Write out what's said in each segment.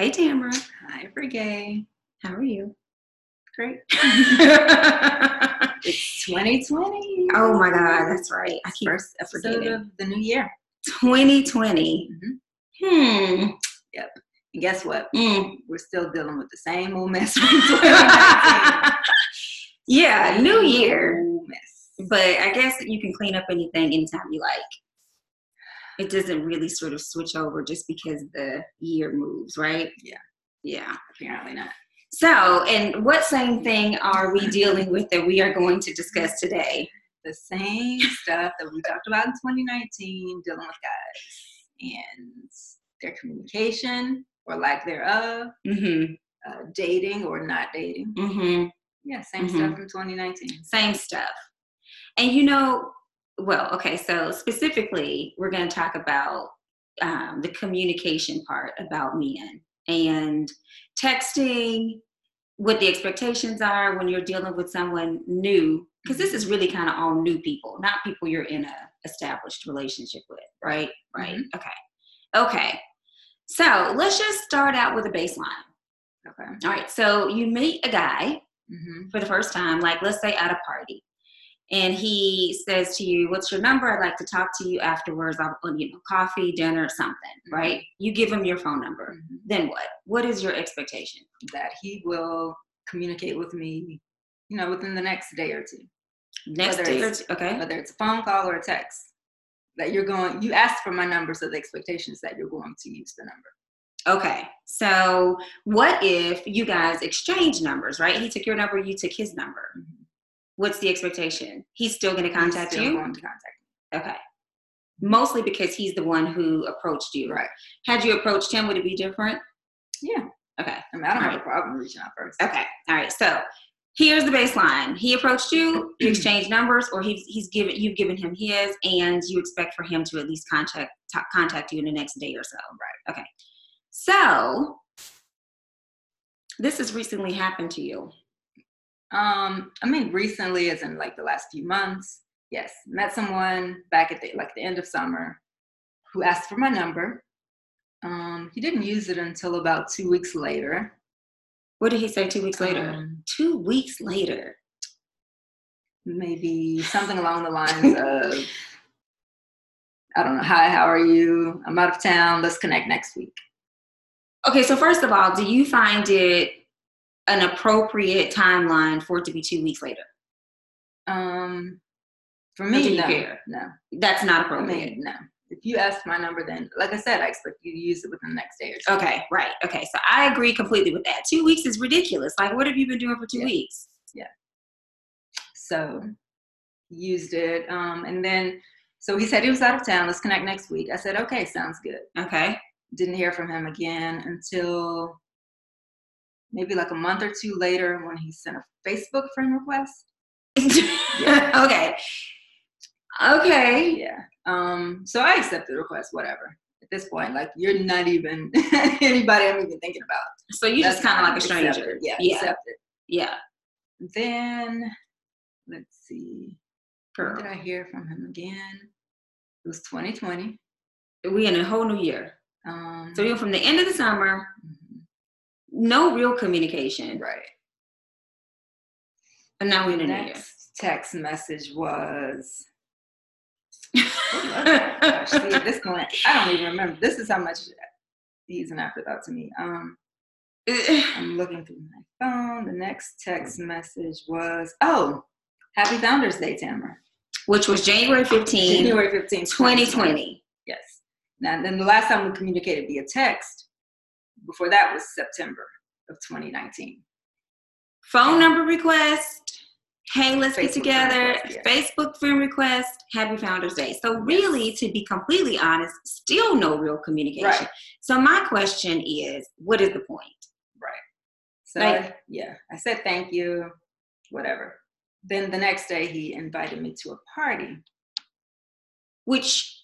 Hey, Tamara. Hi, Brigay. How are you? Great. it's 2020. oh my God, that's right. I keep First episode forgetting. of the new year. 2020. Mhm. Hmm. And guess what? Mm. We're still dealing with the same old mess from 2019. yeah, new year. But I guess you can clean up anything anytime you like. It doesn't really sort of switch over just because the year moves, right? Yeah. Yeah. Apparently not. So, and what same thing are we dealing with that we are going to discuss today? The same stuff that we talked about in 2019, dealing with guys and their communication or lack thereof, Mm-hmm. uh, dating or not dating. Mm-hmm. Yeah, same Mhm. stuff from 2019. Same stuff. And you know, well, okay, so specifically, we're going to talk about um, the communication part about men and texting, what the expectations are when you're dealing with someone new, because this is really kind of all new people, not people you're in a established relationship with, right? Right. Okay. Okay. So let's just start out with a baseline. Okay. All right. So you meet a guy hmm for the first time, like let's say at a party, and he says to you, "What's your number? I'd like to talk to you afterwards. I'll, you know, coffee, dinner, something." Mhm. Right? You give him your phone number. Mhm. Then what? What is your expectation? That he will communicate with me, you know, within the next day or two, Next Whether day or two? Okay. whether it's a phone call or a text. That you're going, you asked for my number, so the expectation is that you're going to use the number. Okay. So what if you guys exchange numbers? Right? He took your number, you took his number. Mhm. What's the expectation? He's still going to contact still you. Going to contact Okay. Mostly because he's the one who approached you. Right. Had you approached him, would it be different? Yeah. Okay. I mean, I don't have a problem reaching out first. Okay. All right. So here's the baseline. He approached you, you exchanged numbers, or he's he's given you've given him his, and you expect for him to at least contact ta- contact you in the next day or so. Right. Okay. So this has recently happened to you. Um, I mean, recently, as in like the last few months, yes, met someone back at the like the end of summer who asked for my number. Um, he didn't use it until about two weeks later. What did he say two weeks later? Um, two weeks later. maybe something along the lines of, I don't know, hi, how are you? I'm out of town. Let's connect next week. Okay. So first of all, do you find it an appropriate timeline for it to be two weeks later? Um, for me, no, care? no. That's not I appropriate. mean, no. If you ask my number, then like I said, I expect you to use it within the next day or two. Okay, right. Okay, so I agree completely with that. Two weeks is ridiculous. Like, what have you been doing for two Yeah. weeks? Yeah. So used it. Um, and then, so he said he was out of town. Let's connect next week. I said, okay, sounds good. Okay. Didn't hear from him again until maybe like a month or two later when he sent a Facebook friend request. okay. Okay. Yeah. Um, so I accepted the request, whatever. At this point, like you're not even anybody I'm even thinking about. So you just kind of like a stranger. Yeah, Yeah. accept it. Yeah. Then let's see. When did I hear from him again? It was 2020. We in a whole new year. Um, So we went from the end of the summer, mhm, no real communication, right. and now we're in year. Next text message was. Gosh, see, at this point, I don't even remember. This is how much he's an afterthought to me. Um, I'm looking through my phone. The next text message was, "Oh, Happy Founders Day, Tamara." Which was January 15, January 15th, 2020. Yes. Now, then the last time we communicated via text, before that was September of 2019. Phone number request. Hey, let's get together. request, Facebook friend request. Happy Founders Day. So, really, to be completely honest, still no real communication. Right. So, my question is what is the point? Right. So Like- yeah, I said thank you, whatever. Then the next day he invited me to a party. Which,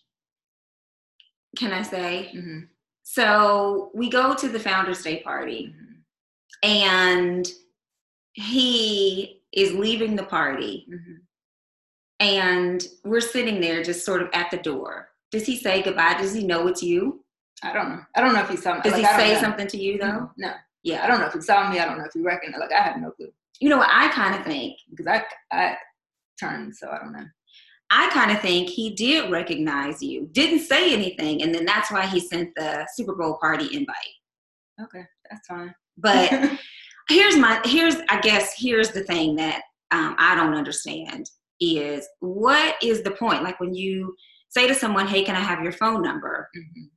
can I say? hmm So, we go to the Founders Day party, and he is leaving the party, hmm and we're sitting there just sort of at the door. Does he say goodbye? Does he know it's you? I don't know. I don't know if he saw me. Does like, he say know. something to you though? No. Yeah. I don't know if he saw me. I don't know if he recognized. Like I have no clue You know what I kind of think? because I I turned, so I don't know. I kind of think he did recognize you, didn't say anything, and then that's why he sent the Super Bowl party invite. Okay, that's fine. But here's my here's I guess here's the thing that um, I don't understand is what is the point? Like when you say to someone, "Hey, can I have your phone number?" Mhm.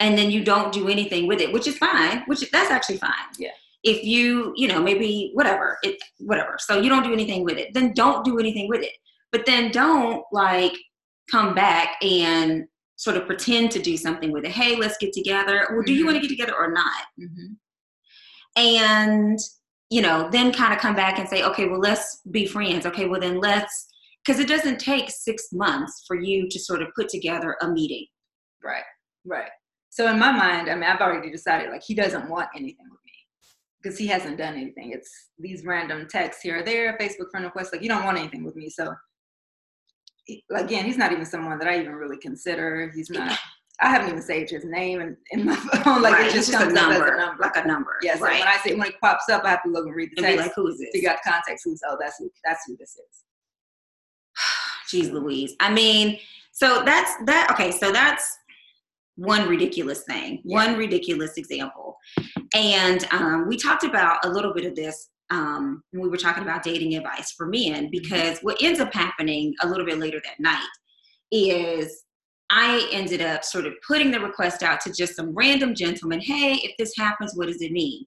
and then you don't do anything with it, which is fine. Which that's actually fine. Yeah. If you you know maybe whatever it whatever, so you don't do anything with it, then don't do anything with it. But then don't like come back and sort of pretend to do something with it. Hey, let's get together. Well, do you want to get together or not? Mhm. and you know then kind of come back and say okay well let's be friends okay well then let's because it doesn't take six months for you to sort of put together a meeting Right, right. So in my mind, I mean, I've already decided like he doesn't want anything with me because he hasn't done anything. It's these random texts here or there, Facebook friend requests. Like you don't want anything with me. So again, he's not even someone that I even really consider. He's not. I haven't even saved his name in, in my phone. Like right? it just it's just a comes up as number, a number. like a number Yeah. So right when I say when it pops up, I have to look and read the text. like who is this figure out context. Who's oh that's who that's who this is. jeez louise i mean so that's that okay so that's one ridiculous thing Yeah. one ridiculous example and um, we talked about a little bit of this um, when we were talking about dating advice for men because what ends up happening a little bit later that night is I ended up sort of putting the request out to just some random gentleman. Hey, if this happens, what does it mean?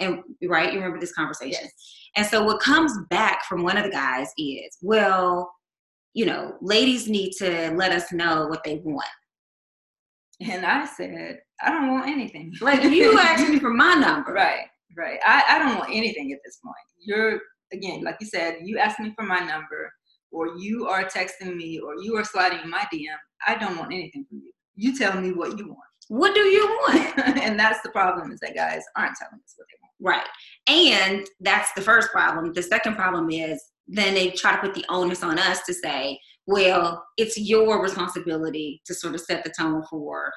And right, you remember this conversation. Yes. And so what comes back from one of the guys is, well, you know, ladies need to let us know what they want. And I said, I don't want anything. Like you asked me for my number. Right, right. I, I don't want anything at this point. You're again, like you said, you asked me for my number, or you are texting me, or you are sliding my DM. I don't want anything from you. You tell me what you want. What do you want? want. and that's the problem is that guys aren't telling us what they want. Right. And that's the first problem. The second problem is then they try to put the onus on us to say, well, it's your responsibility to sort of set the tone for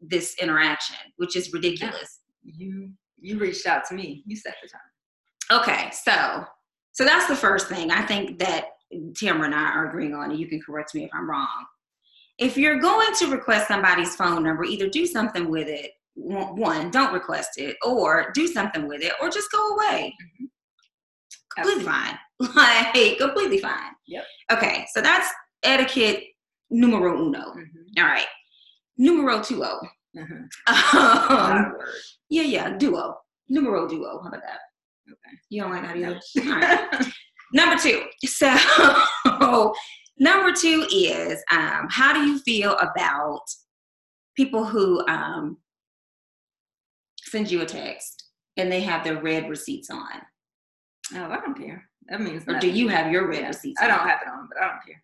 this interaction, which is ridiculous. You you reached out to me. You set the time. Okay, so so that's the first thing I think that Tamara and I are agreeing on, and you can correct me if I'm wrong. If you're going to request somebody's phone number, either do something with it. One, don't request it, or do something with it, or just go away. Completely fine. Like completely fine. Yep. Okay, so that's etiquette numero uno. Mhm, All right, numero duo. mhm. Lot Um, yeah, yeah, duo. Numero duo. How about that? Okay. You don't like that either? No. Right. Number two. So, number two is um, how do you feel about people who um, send you a text and they have their read receipts on? Oh, I don't care. That means Or do you have your read Yeah. receipts I don't on? have it on, but I don't care.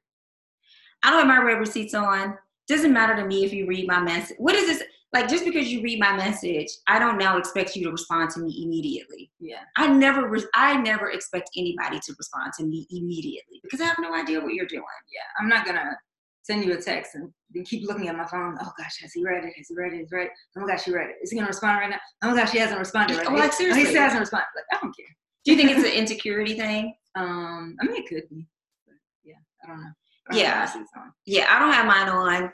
I don't have my read receipts on. Doesn't matter to me if you read my message. What is this? Like, just because you read my message, I don't now expect you to respond to me immediately. Yeah. I never, re- I never expect anybody to respond to me immediately because I have no idea what you're doing. yeah, I'm not gonna send you a text and then keep looking at my phone. Oh gosh, has he read it? Has he read it? Has he read it? Oh my gosh, he read it. Is he gonna respond right now? Oh my gosh, he hasn't responded right Oh, like, seriously. he still hasn't responded. Like, I don't care. Do you think it's an insecurity thing? Um, I mean, it could be. But yeah, I don't know. I don't Yeah. have my receipts on. Yeah, I don't have mine on.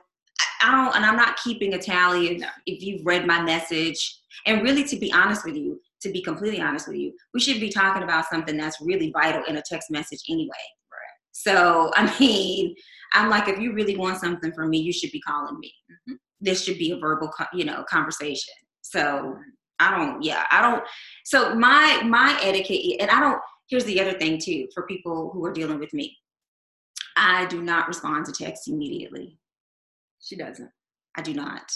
I- don't, and I'm not keeping a tally No. if you've read my message. And really, to be honest with you, to be completely honest with you, we should be talking about something that's really vital in a text message anyway. Right. So, I mean, I'm like, if you really want something from me, you should be calling me. Mhm. This should be a verbal, you know, conversation. So, I don't, yeah, I don't. So my my etiquette, and I don't. Here's the other thing too for people who are dealing with me. I do not respond to text immediately. She doesn't. I do not.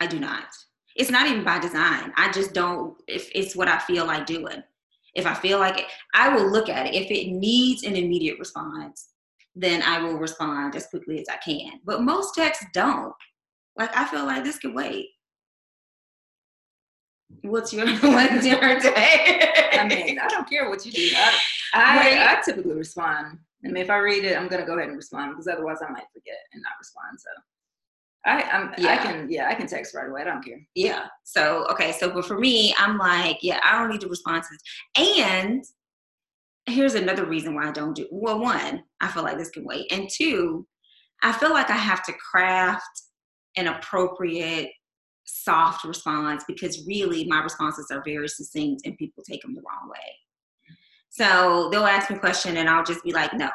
I do not. It's not even by design. I just don't. If it's what I feel like doing, if I feel like it, I will look at it. If it needs an immediate response, then I will respond as quickly as I can. But most texts don't. Like I feel like this could wait. What's your what's your day? I mean, I don't care what you do. I, I, I typically respond. Mean, if I read it, I'm gonna go ahead and respond because otherwise I might forget and not respond. So I I'm, I can yeah I can text right away. I don't care. Yeah. So okay. So, but for me, I'm like, yeah, I don't need the responses. And here's another reason why I don't do. Well, one, I feel like this can wait, and two, I feel like I have to craft an appropriate, soft response because really my responses are very succinct and people take them the wrong way. So they'll ask me a question and I'll just be like, no.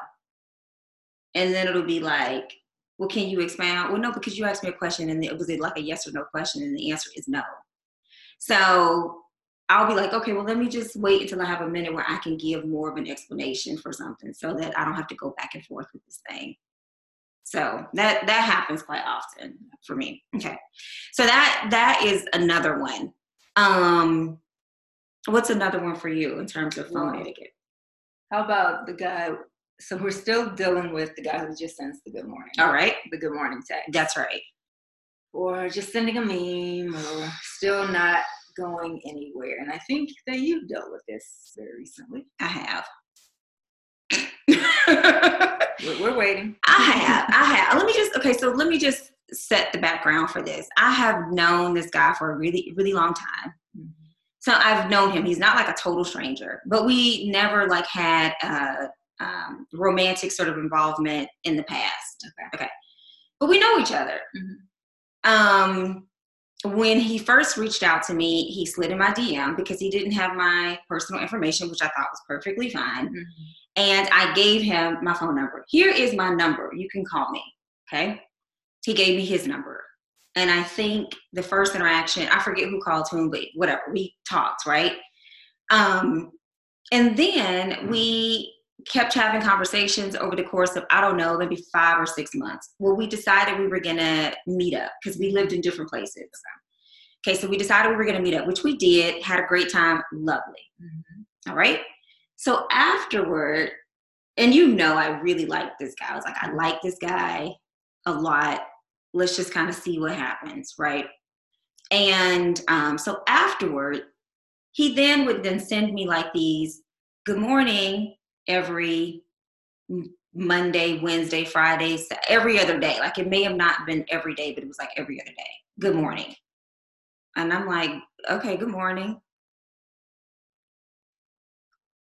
And then it'll be like, well, can you expound? Well, no, because you asked me a question and it was like a yes or no question, and the answer is no. So I'll be like, okay, well, let me just wait until I have a minute where I can give more of an explanation for something so that I don't have to go back and forth with this thing. So that that happens quite often for me. Okay. So that that is another one. Um what's another one for you in terms of phone Well, etiquette? How about the guy? So we're still dealing with the guy who just sends the good morning. All right. The good morning text. That's right. or just sending a meme or still not going anywhere. And I think that you've dealt with this very recently. I have. We're, we're waiting. I have. I have. Let me just okay, so let me just set the background for this. I have known this guy for a really, really long time. So I've known him. He's not like a total stranger, but we never like had a um, romantic sort of involvement in the past. Okay. But we know each other. Um, when he first reached out to me, he slid in my DM because he didn't have my personal information, which I thought was perfectly fine. Mhm. And I gave him my phone number. Here is my number. You can call me. Okay. He gave me his number. And I think the first interaction, I forget who called him, but whatever, we talked, right? Um, and then we kept having conversations over the course of, I don't know, maybe five or six months. Well, we decided we were gonna meet up because we lived in different places. Okay, so we decided we were gonna meet up, which we did, had a great time, lovely. Mhm. All right. So afterward, and you know, I really like this guy. I was like, I like this guy a lot. Let's just kind of see what happens, right? And um, so afterward, he then would then send me like these good morning every Monday, Wednesday, Friday, Sa- every other day. Like it may have not been every day, but it was like every other day. Good morning. And I'm like, okay, good morning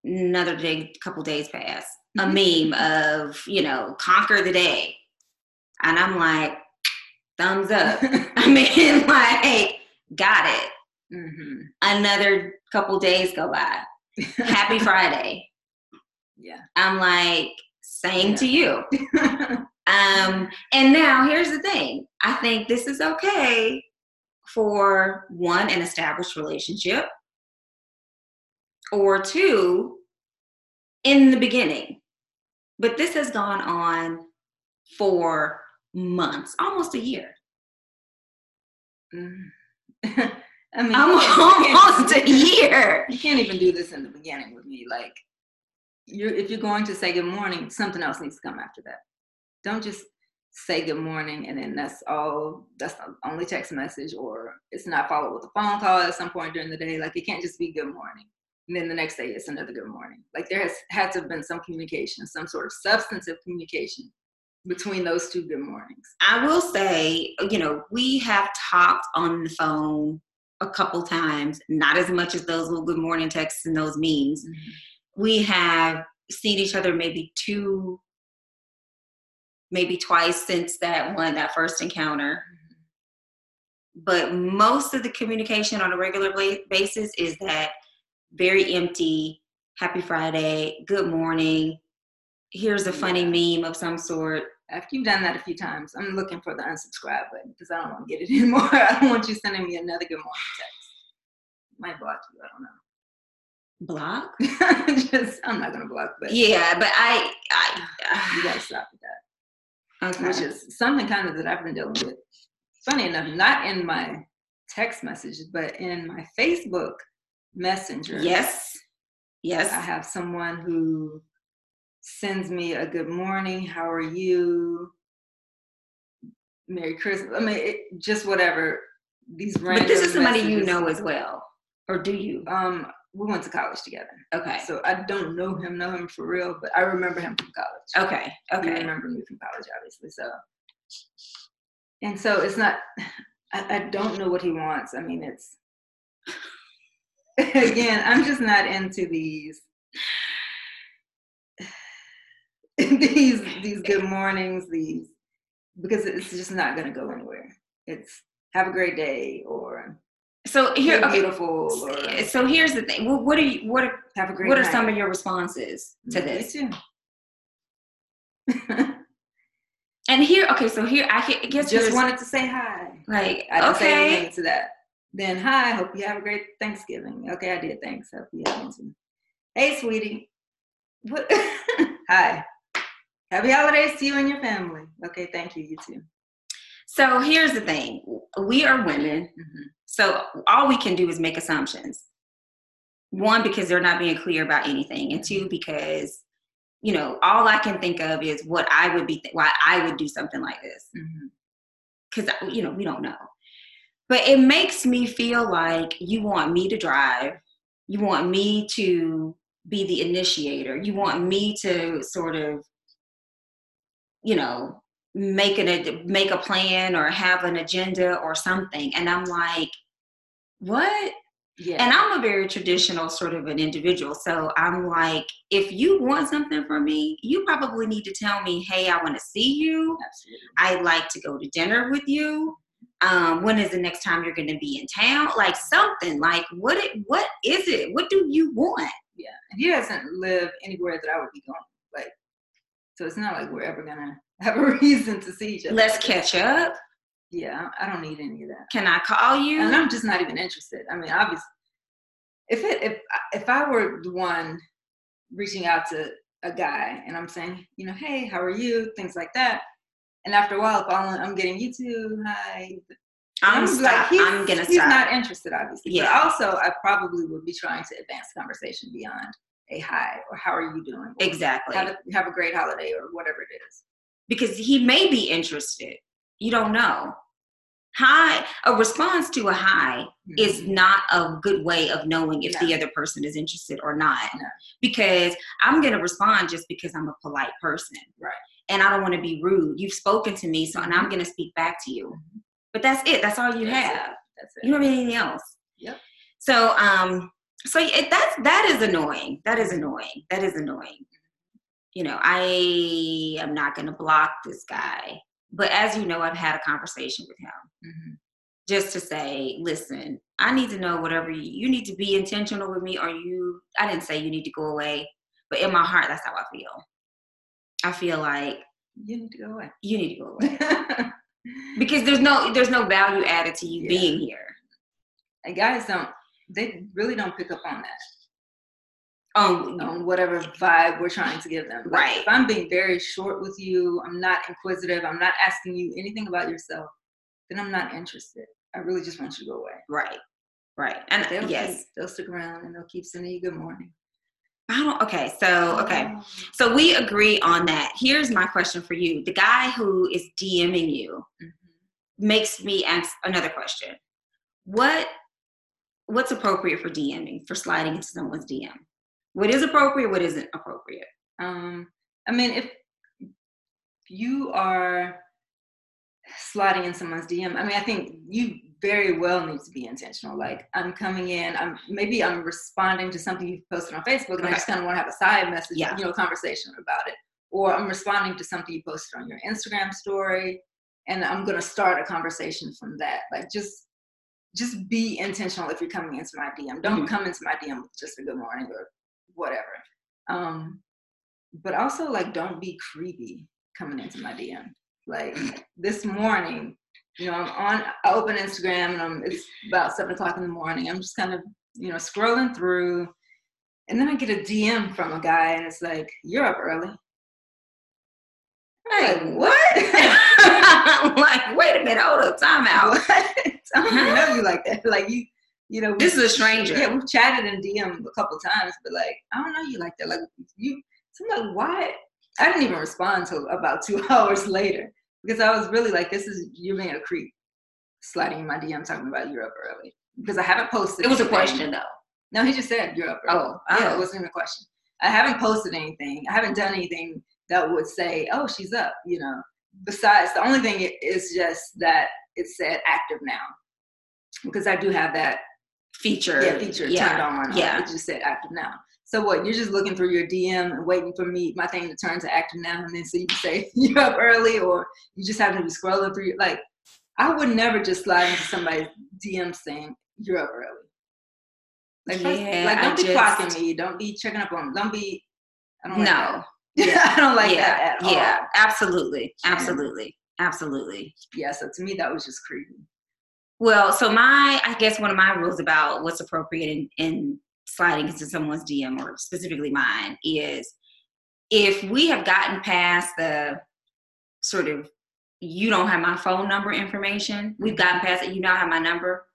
another day, couple days pass. A meme of, you know, conquer the day. And I'm like, thumbs up. I mean, like, got it. Mhm. Another couple days go by. Happy Friday. yeah. I'm like, same to you. Um, and now here's the thing. I think this is okay for one, an established relationship, or two, in the beginning. But this has gone on for months, almost a year. Mm. I mean, Almost a year. You can't even do this in the beginning with me. Like, you're if you're going to say good morning, something else needs to come after that. Don't just say good morning and then that's all. That's the only text message, or it's not followed with a phone call at some point during the day. Like, it can't just be good morning. And then the next day it's another good morning. Like there has had to have been some communication, some sort of substantive communication between those two good mornings. I will say, you know, we have talked on the phone a couple times, not as much as those little good morning texts and those memes. Mm-hmm. We have seen each other maybe two, maybe twice since that one, that first encounter. Mm-hmm. But most of the communication on a regular basis is that very empty, happy Friday, good morning. Here's a funny meme of some sort. After you've done that a few times, I'm looking for the unsubscribe button because I don't want to get it anymore. I don't want you sending me another good morning text. Might block you. I don't know. Block? Just I'm not gonna block, but Yeah, but I, I you gotta stop with that. okay. Which is something kind of that I've been dealing with. Funny enough, not in my text messages, but in my Facebook Messenger. yes, yes. I have someone who sends me a good morning, how are you? Merry Christmas. I mean, it, just whatever. These random But this is somebody you know as well, or do you? Um, we went to college together, Okay, so I don't know him, know him for real, but I remember him from college. okay, You okay. remember me from college, obviously. So, and so it's not. I, I don't know what he wants. I mean, it's again. I'm just not into these these these good mornings. These because it's just not going to go anywhere. It's have a great day or so here okay, beautiful or eh, so here's the thing well, what are you what are, have a great what are some of your responses to mm, Me this too. and here okay so here i I guess just wanted to say hi. like I didn't say okay anything to that. Then hi, hope you have a great Thanksgiving. Okay, I did. Thanks. Hope you have one too. Hey, sweetie. What? hi. Happy holidays to you and your family. Okay, thank you. You too. so here's the thing we are women Mhm. so all we can do is make assumptions one because they're not being clear about anything and two because you know all i can think of is what i would be th- why i would do something like this because you know we don't know but it makes me feel like you want me to drive you want me to be the initiator you want me to sort of you know make an make a plan or have an agenda or something and i'm like what Yeah. and i'm a very traditional sort of an individual so i'm like if you want something from me you probably need to tell me hey i want to see you Absolutely. I'd like to go to dinner with you. Um, when is the next time you're going to be in town? Like something. Like what? It, what is it? What do you want? Yeah. And he doesn't live anywhere that I would be going. Like, so it's not like we're ever gonna have a reason to see each other. Let's catch up. Yeah, I don't need any of that. Can I call you? and I'm just not even interested. I mean, obviously, if it if if I were the one reaching out to a guy and I'm saying, you know, hey, how are you? Things like that, and after a while, if I'm, I'm getting you too, hi, I'm, I'm stop. he's, I'm gonna he's stop. not interested, obviously. Yeah. But also, I probably would be trying to advance the conversation beyond a hi or how are you doing? Exactly. Have a, have a great holiday or whatever it is. because he may be interested. You don't know. Hi, a response to a hi is Mhm. not a good way of knowing if the other person is interested or not. No. Because I'm going to respond just because I'm a polite person. Right. And I don't want to be rude. You've spoken to me, so and I'm going to speak back to you. Mhm. But that's it. That's all you That's it. have. That's it. You don't have anything else. Yep. So, um, so it, that's that is annoying. That is annoying. That is annoying. You know, I am not going to block this guy, but as you know, I've had a conversation with him Mhm. just to say, listen, I need to know whatever you, you need to be intentional with me, or you. I didn't say you need to go away, but in my heart, that's how I feel. I feel like You need to go away. you need to go away because there's no there's no value added to you Yeah. being here. and guys don't they really don't pick up on that Um, on whatever vibe we're trying to give them Like, Right. if i'm being very short with you i'm not inquisitive i'm not asking you anything about yourself then i'm not interested i really just want you to go away right, right, and they'll yes, keep, they'll stick around and they'll keep sending you good morning I don't. Okay, so okay, so we agree on that. Here's my question for you: the guy who is DMing you Mhm. makes me ask another question. What what's appropriate for DMing for sliding into someone's DM? What is appropriate? What isn't appropriate? Um, I mean, if you are sliding in someone's DM, I mean, I think you very well need to be intentional. Like, I'm coming in, I'm maybe I'm responding to something you've posted on Facebook, and I just kind of want to have a side message, Yeah. you know, conversation about it, or I'm responding to something you posted on your Instagram story, and I'm gonna start a conversation from that. Like, just just be intentional if you're coming into my DM. Don't Mhm. come into my DM with just a good morning or whatever. Um, but also like don't be creepy coming into my DM. Like this morning, you know, I'm on I open Instagram and I'm it's about seven o'clock in the morning. I'm just kind of, you know, scrolling through and then I get a DM from a guy and it's like, You're up early. Hey, Like, what? I'm like, wait a minute, hold up, time out. I don't know you like that. Like you you know, This is a stranger. Yeah, we've chatted in DM a couple times, but like, I don't know you like that. Like you, so I'm like, why? I didn't even respond until about two hours later because I was really like, this is you're being a creep, sliding in my DM talking about you're up early because I haven't posted. It was a question though. No, he just said you're up early. Oh, yeah, oh. it wasn't even a question. I haven't posted anything. I haven't done anything that would say, oh, she's up. You know, besides the only thing is just that it said active now because I do have that feature. Yeah, feature yeah. turned on. Yeah. It just said active now. So what? You're just looking through your DM and waiting for me, my thing to turn to active now, and then so you can say you're up early, or you just happen to be scrolling through. Your, like, I would never just slide into somebody's DM saying you're up early. Like, Yeah, like don't be just- clocking me. Don't be checking up on. Don't be. I don't like That. I don't like yeah. that at all. yeah. Absolutely. Absolutely. Absolutely. Yeah. So to me, that was just creepy. Well, so my, I guess one of my rules about what's appropriate in, in sliding into someone's DM or specifically mine is if we have gotten past the sort of you don't have my phone number information, we've gotten past it, you now have my number.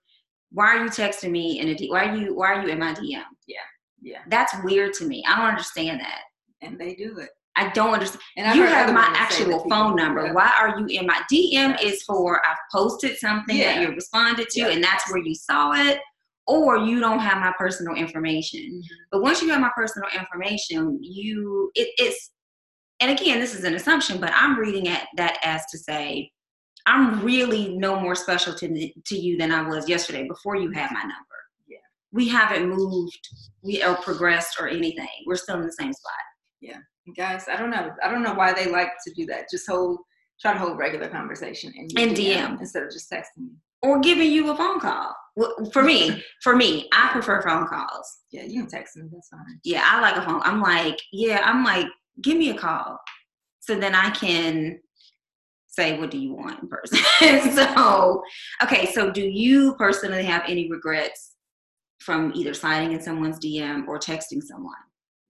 Why are you texting me in a D? Why are you why are you in my DM? Yeah. Yeah. That's weird to me. I don't understand that. And they do it. I don't understand. And I've you have my women say that actual phone number. Why are you in my DM? Right. Is for I've posted something that you responded to, Yeah. and that's where you saw it, or you don't have my personal information. Mhm. But once you have my personal information, you it, it's and again, this is an assumption, but I'm reading at that as to say I'm really no more special to to you than I was yesterday before you had my number. Yeah. We haven't moved, we or progressed or anything. We're still in the same spot. Guys i don't know i don't know why they like to do that just hold try to hold regular conversation in, your In DM. instead of just texting me or giving you a phone call. Well, For me, for me, I prefer phone calls. yeah you can text me that's fine Yeah, I like a phone. I'm like, yeah, I'm like, give me a call, so then I can say what do you want in person. so, okay, so do you personally have any regrets from either sliding in someone's DM or texting someone,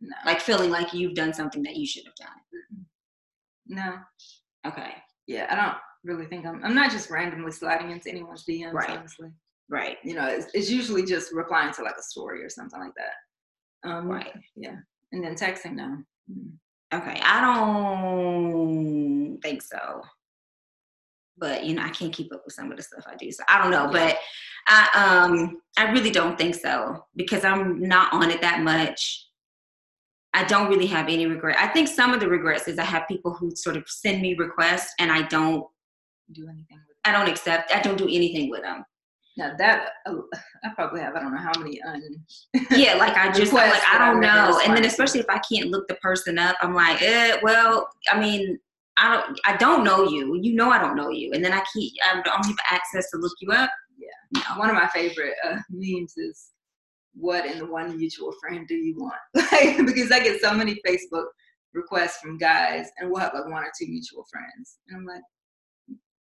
no like feeling like you've done something that you should have done? no Okay, yeah i don't really think i'm i'm not just randomly sliding into anyone's dms Right. honestly right, you know it's, it's usually just replying to like a story or something like that um right. yeah and then texting no Mm. Okay, I don't think so. But you know, I can't keep up with some of the stuff I do. So I don't know. But I um I really don't think so because I'm not on it that much. I don't really have any regret. I think some of the regrets is I have people who sort of send me requests and I don't do anything with I don't accept I don't do anything with them. now that uh, i probably have i don't know how many un Yeah, like I just like I don't know. And then especially if I can't look the person up, I'm like, eh, well, I mean, I don't I don't know you. You know I don't know you. And then I keep I don't have access to look you up. Yeah. No. one of my favorite uh, memes is what in the one mutual friend do you want like because i get so many facebook requests from guys and we'll have like one or two mutual friends and i'm like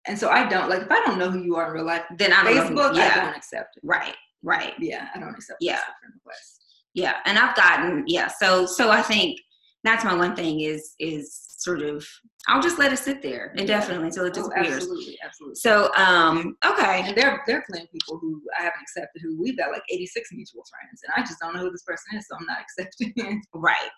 and so i don't like if i don't know who you are in real life Then I don't who- facebook i yeah. don't accept it Right, right. yeah i don't accept Yeah. Facebook friend requests Yeah. And I've gotten, yeah. So so I think that's my one thing is is sort of I'll just let it sit there indefinitely until it oh, disappears. absolutely absolutely So um okay. and there, there are plenty of people who I haven't accepted who we've got like 86 mutual friends, and I just don't know who this person is, so I'm not accepting it. Right.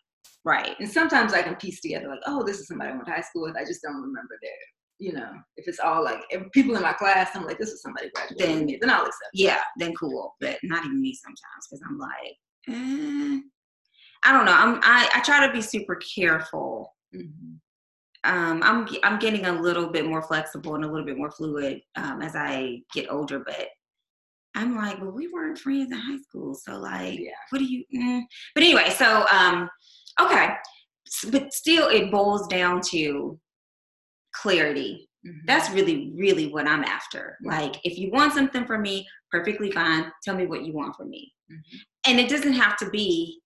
Right. And sometimes I can piece together like, oh, this is somebody I went to high school with. I just don't remember their, you know, if it's all like if people in my class, I'm like, this is somebody graduated Then- me, then I'll accept. it. Yeah, then cool. But not even me sometimes because I'm like, eh. I don't know. I'm I, I try to be super careful Mhm. um, I'm I'm getting a little bit more flexible and a little bit more fluid um, as I get older. But I'm like, well, we weren't friends in high school, so like, Yeah. what do you? Mm. But anyway, so um, okay, but still, it boils down to clarity. Mhm. That's really, really what I'm after. Like, if you want something from me, perfectly fine. Tell me what you want from me, Mhm. and it doesn't have to be.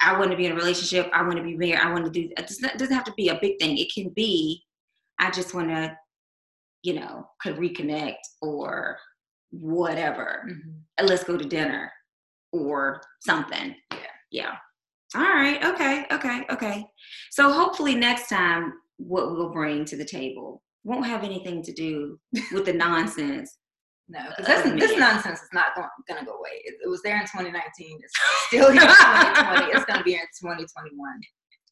I want to be in a relationship. I want to be married. I want to do. It doesn't it doesn't have to be a big thing. It can be. I just want to, you know, could reconnect or whatever. Mhm. Let's go to dinner or something. Yeah. Yeah. All right. Okay. Okay. Okay. So hopefully next time, what we'll bring to the table won't have anything to do with the nonsense. No, because this, Uh, this nonsense is not going, to go away. It, it was there in 2019. It's still here in 2020. It's going to be in 2021.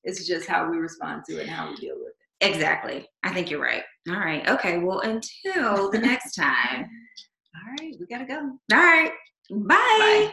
It's just how we respond to it and how we deal with it. Exactly. I think you're right. All right. Okay. Well, until the next time. All right, we got to go. All right. Bye. Bye.